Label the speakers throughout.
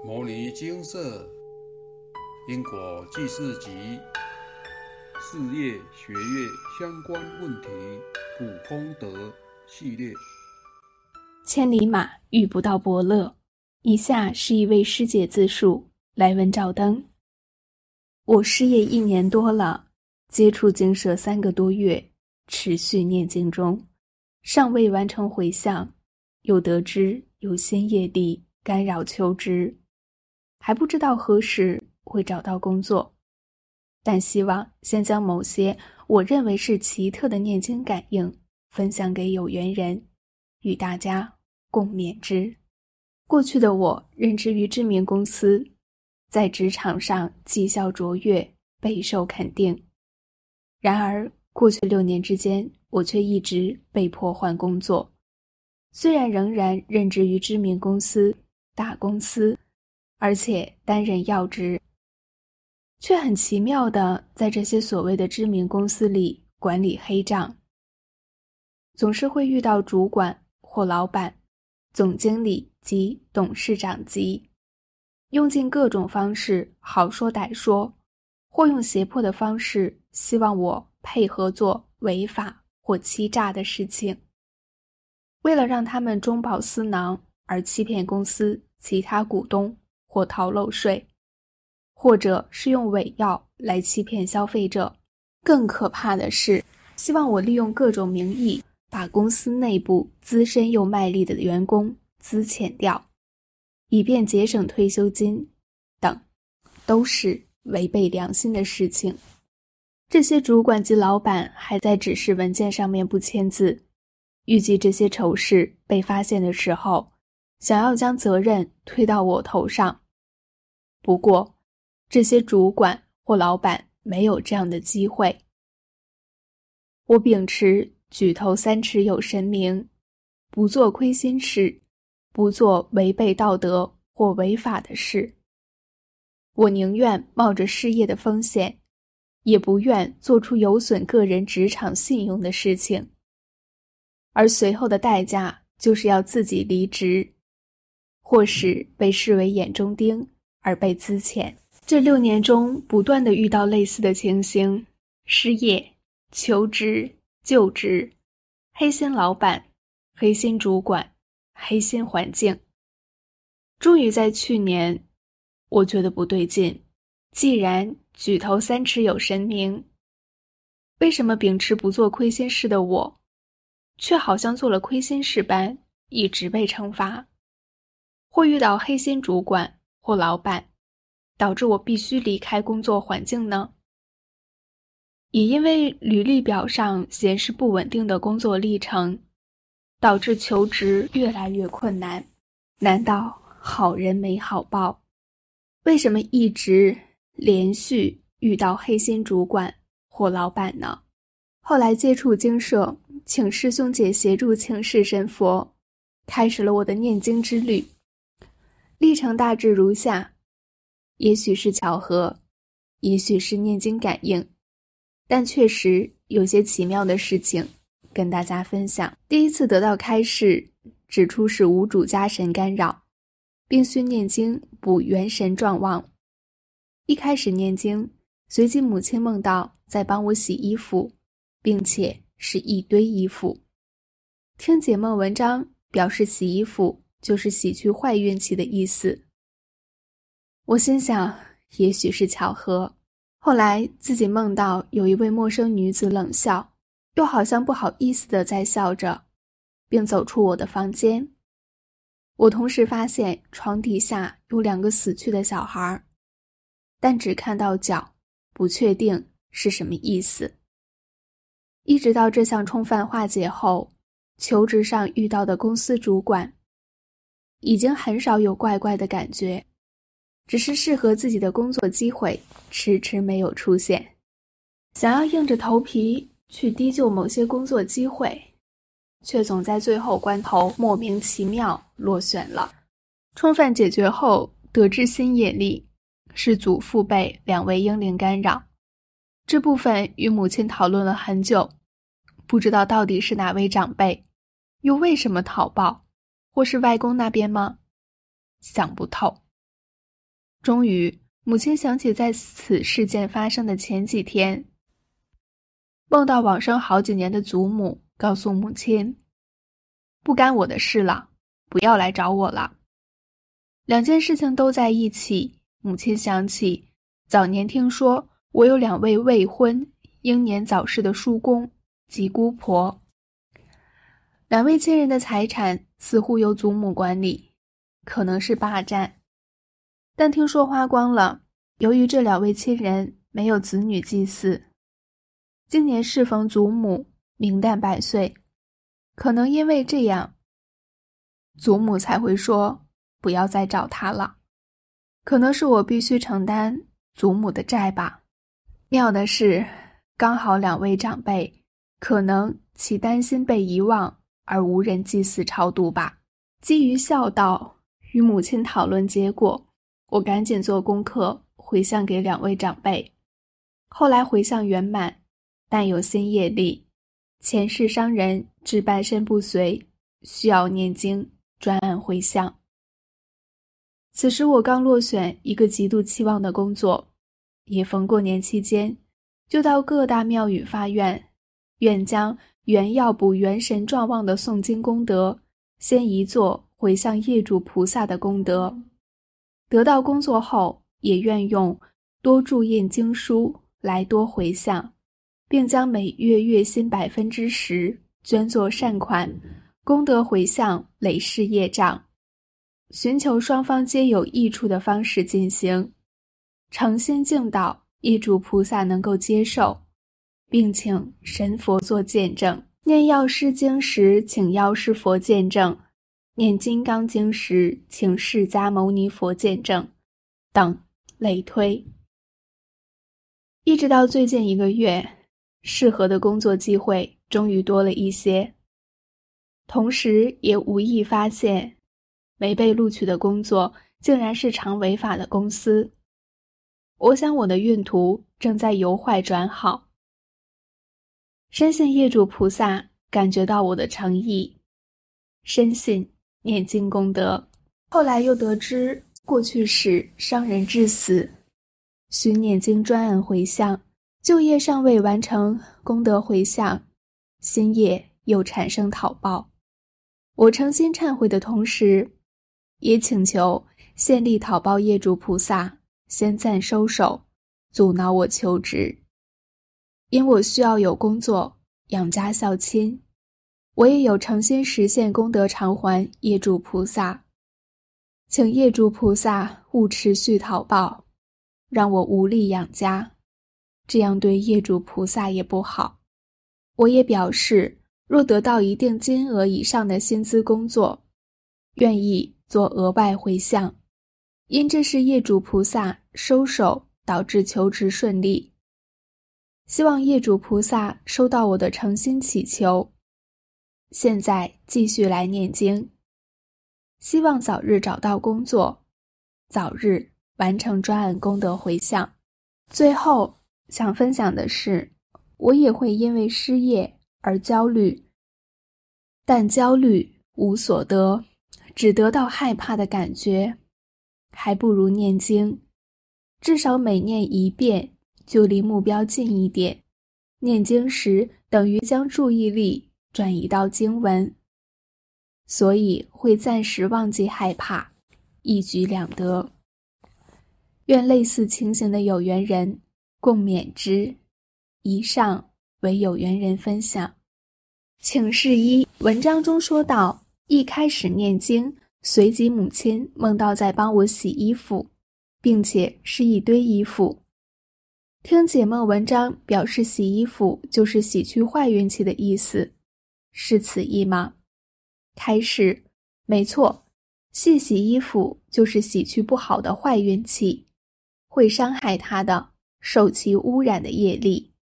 Speaker 1: 《摩尼金色因果记事集》事业学业相关问题普通德系列。
Speaker 2: 千里马遇不到伯乐。以下是一位师姐自述：来文照灯。我失业一年多了，接触经舍三个多月，持续念经中，尚未完成回向，又得知有仙业力干扰求职。还不知道何时会找到工作，但希望先将某些我认为是奇特的念经感应分享给有缘人，与大家共勉之。过去的我任职于知名公司，在职场上绩效卓越，备受肯定。然而，过去六年之间，我却一直被迫换工作，虽然仍然任职于知名公司大公司。而且担任要职，却很奇妙的在这些所谓的知名公司里管理黑账。总是会遇到主管或老板、总经理及董事长级，用尽各种方式好说歹说，或用胁迫的方式，希望我配合做违法或欺诈的事情。为了让他们中饱私囊而欺骗公司其他股东。或逃漏税，或者是用伪药来欺骗消费者。更可怕的是，希望我利用各种名义把公司内部资深又卖力的员工资遣掉，以便节省退休金等，都是违背良心的事情。这些主管及老板还在指示文件上面不签字，预计这些丑事被发现的时候。想要将责任推到我头上，不过这些主管或老板没有这样的机会。我秉持举头三尺有神明，不做亏心事，不做违背道德或违法的事。我宁愿冒着失业的风险，也不愿做出有损个人职场信用的事情。而随后的代价就是要自己离职。或是被视为眼中钉而被资遣。这六年中，不断的遇到类似的情形：失业、求职、就职、黑心老板、黑心主管、黑心环境。终于在去年，我觉得不对劲。既然举头三尺有神明，为什么秉持不做亏心事的我，却好像做了亏心事般，一直被惩罚？或遇到黑心主管或老板，导致我必须离开工作环境呢？也因为履历表上显示不稳定的工作历程，导致求职越来越困难。难道好人没好报？为什么一直连续遇到黑心主管或老板呢？后来接触经社，请师兄姐协助请示神佛，开始了我的念经之旅。历程大致如下：也许是巧合，也许是念经感应，但确实有些奇妙的事情跟大家分享。第一次得到开示，指出是无主家神干扰，并需念经补元神壮旺。一开始念经，随即母亲梦到在帮我洗衣服，并且是一堆衣服。听解梦文章表示洗衣服。就是洗去坏运气的意思。我心想，也许是巧合。后来自己梦到有一位陌生女子冷笑，又好像不好意思的在笑着，并走出我的房间。我同时发现床底下有两个死去的小孩，但只看到脚，不确定是什么意思。一直到这项冲犯化解后，求职上遇到的公司主管。已经很少有怪怪的感觉，只是适合自己的工作机会迟迟没有出现。想要硬着头皮去低就某些工作机会，却总在最后关头莫名其妙落选了。充分解决后，得知新引力是祖父辈两位英灵干扰。这部分与母亲讨论了很久，不知道到底是哪位长辈，又为什么讨报。或是外公那边吗？想不透。终于，母亲想起在此事件发生的前几天，梦到往生好几年的祖母，告诉母亲：“不干我的事了，不要来找我了。”两件事情都在一起，母亲想起早年听说我有两位未婚、英年早逝的叔公及姑婆，两位亲人的财产似乎由祖母管理，可能是霸占。但听说花光了。由于这两位亲人没有子女祭祀，今年适逢祖母明旦百岁，可能因为这样，祖母才会说不要再找他了。可能是我必须承担祖母的债吧。妙的是，刚好两位长辈可能其担心被遗忘而无人祭祀超度吧。基于孝道，与母亲讨论结果。我赶紧做功课，回向给两位长辈。后来回向圆满，但有新业力，前世商人致半身不遂，需要念经专案回向。此时我刚落选一个极度期望的工作，也逢过年期间，就到各大庙宇发愿，愿将原要补元神壮旺的诵经功德，先移作回向业主菩萨的功德。得到工作后，也愿用多注印经书来多回向，并将每月月薪百分之十捐作善款，功德回向累世业障，寻求双方皆有益处的方式进行，诚心敬祷业主菩萨能够接受，并请神佛做见证。念药师经时，请药师佛见证。念《金刚经》时，请释迦牟尼佛见证，等类推。一直到最近一个月，适合的工作机会终于多了一些，同时也无意发现，没被录取的工作竟然是常违法的公司。我想我的运途正在由坏转好。深信业主菩萨感觉到我的诚意，深信。念经功德，后来又得知过去时伤人致死，需念经专案回向，旧业尚未完成功德回向，新业又产生讨报。我诚心忏悔的同时，也请求县立讨报业主菩萨先暂收手，阻挠我求职，因我需要有工作养家孝亲。我也有诚心实现功德偿还业主菩萨，请业主菩萨勿持续讨报，让我无力养家，这样对业主菩萨也不好。我也表示，若得到一定金额以上的薪资工作，愿意做额外回向，因这是业主菩萨收手导致求职顺利。希望业主菩萨收到我的诚心祈求。现在继续来念经，希望早日找到工作，早日完成专案功德回向。最后想分享的是，我也会因为失业而焦虑，但焦虑无所得，只得到害怕的感觉，还不如念经，至少每念一遍就离目标近一点。念经时等于将注意力。转移到经文，所以会暂时忘记害怕，一举两得。愿类似情形的有缘人共勉之。以上为有缘人分享。请示一：文章中说到，一开始念经，随即母亲梦到在帮我洗衣服，并且是一堆衣服。听解梦文章表示，洗衣服就是洗去坏运气的意思。是此意吗？开始，没错，细洗衣服就是洗去不好的坏运气，会伤害他的，受其污染的业力。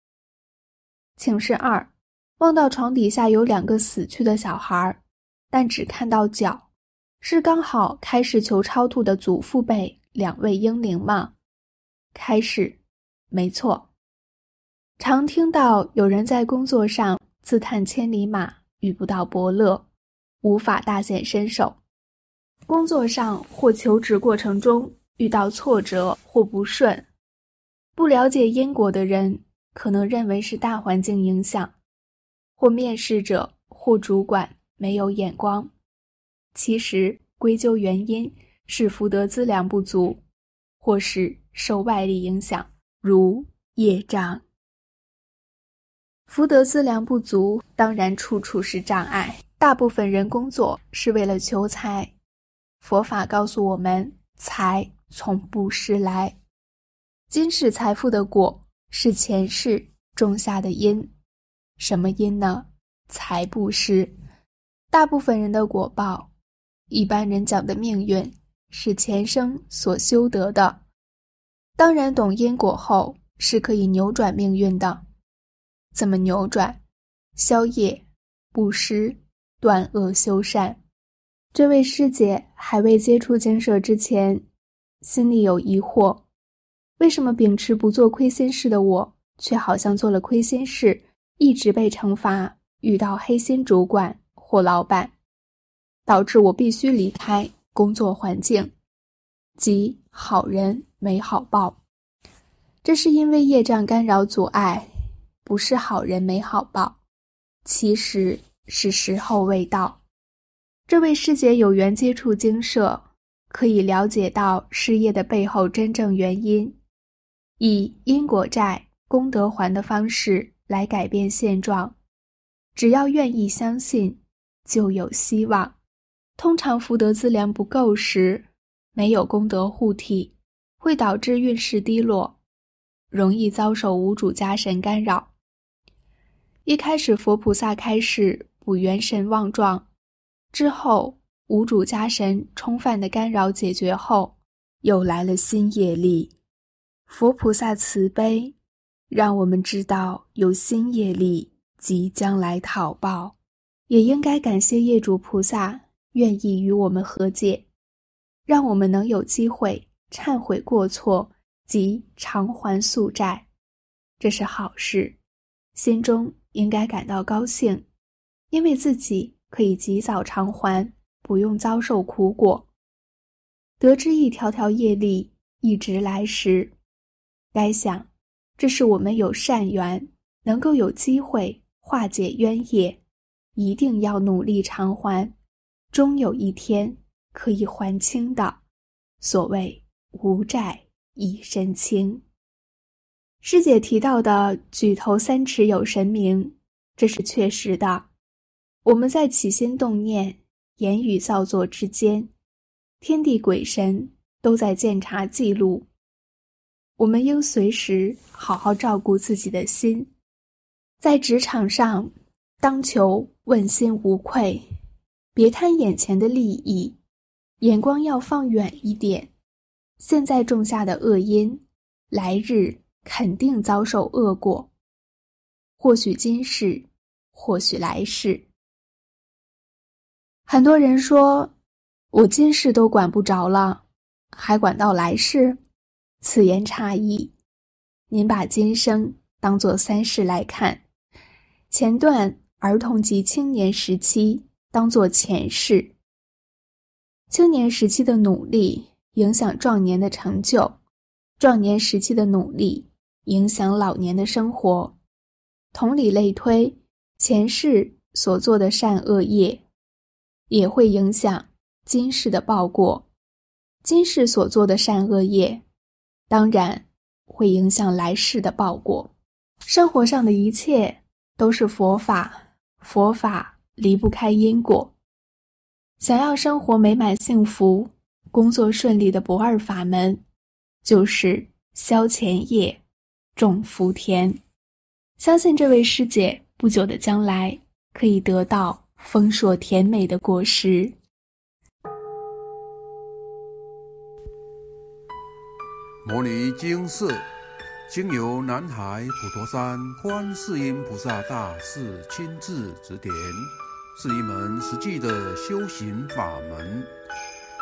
Speaker 2: 请示二，梦到床底下有两个死去的小孩，但只看到脚，是刚好开始求超度的祖父辈两位婴灵吗？开始，没错。常听到有人在工作上自叹千里马。遇不到伯乐，无法大显身手。工作上或求职过程中遇到挫折或不顺，不了解因果的人可能认为是大环境影响，或面试者或主管没有眼光。其实归咎原因是福德资粮不足，或是受外力影响，如业障。福德资粮不足，当然处处是障碍。大部分人工作是为了求财，佛法告诉我们，财从布施来。今世财富的果是前世种下的因，什么因呢？财布施。大部分人的果报，一般人讲的命运是前生所修得的。当然，懂因果后是可以扭转命运的。怎么扭转？消业、布施、断恶修善。这位师姐还未接触经舍之前，心里有疑惑：为什么秉持不做亏心事的我，却好像做了亏心事，一直被惩罚，遇到黑心主管或老板，导致我必须离开工作环境，即好人没好报。这是因为业障干扰阻碍。不是好人没好报，其实是时候未到。这位师姐有缘接触精舍，可以了解到事业的背后真正原因，以因果债、功德还的方式来改变现状。只要愿意相信，就有希望。通常福德资粮不够时，没有功德护体，会导致运势低落，容易遭受无主家神干扰。一开始，佛菩萨开示补元神旺状，之后无主家神冲犯的干扰解决后，又来了新业力。佛菩萨慈悲，让我们知道有新业力即将来讨报，也应该感谢业主菩萨愿意与我们和解，让我们能有机会忏悔过错及偿还宿债，这是好事，心中。应该感到高兴，因为自己可以及早偿还，不用遭受苦果。得知一条条业力一直来时，该想，这是我们有善缘，能够有机会化解冤业，一定要努力偿还，终有一天可以还清的。所谓无债一身轻。师姐提到的“举头三尺有神明”，这是确实的。我们在起心动念、言语造作之间，天地鬼神都在监察记录。我们应随时好好照顾自己的心，在职场上，当求问心无愧，别贪眼前的利益，眼光要放远一点。现在种下的恶因，来日。肯定遭受恶果，或许今世，或许来世。很多人说，我今世都管不着了，还管到来世？此言差矣。您把今生当做三世来看，前段儿童及青年时期当做前世。青年时期的努力影响壮年的成就，壮年时期的努力。影响老年的生活，同理类推，前世所做的善恶业，也会影响今世的报果；今世所做的善恶业，当然会影响来世的报果。生活上的一切都是佛法，佛法离不开因果。想要生活美满幸福、工作顺利的不二法门，就是消前业。种福田，相信这位师姐不久的将来可以得到丰硕甜美的果实。
Speaker 1: 摩尼经寺经由南海普陀山观世音菩萨大士亲自指点，是一门实际的修行法门。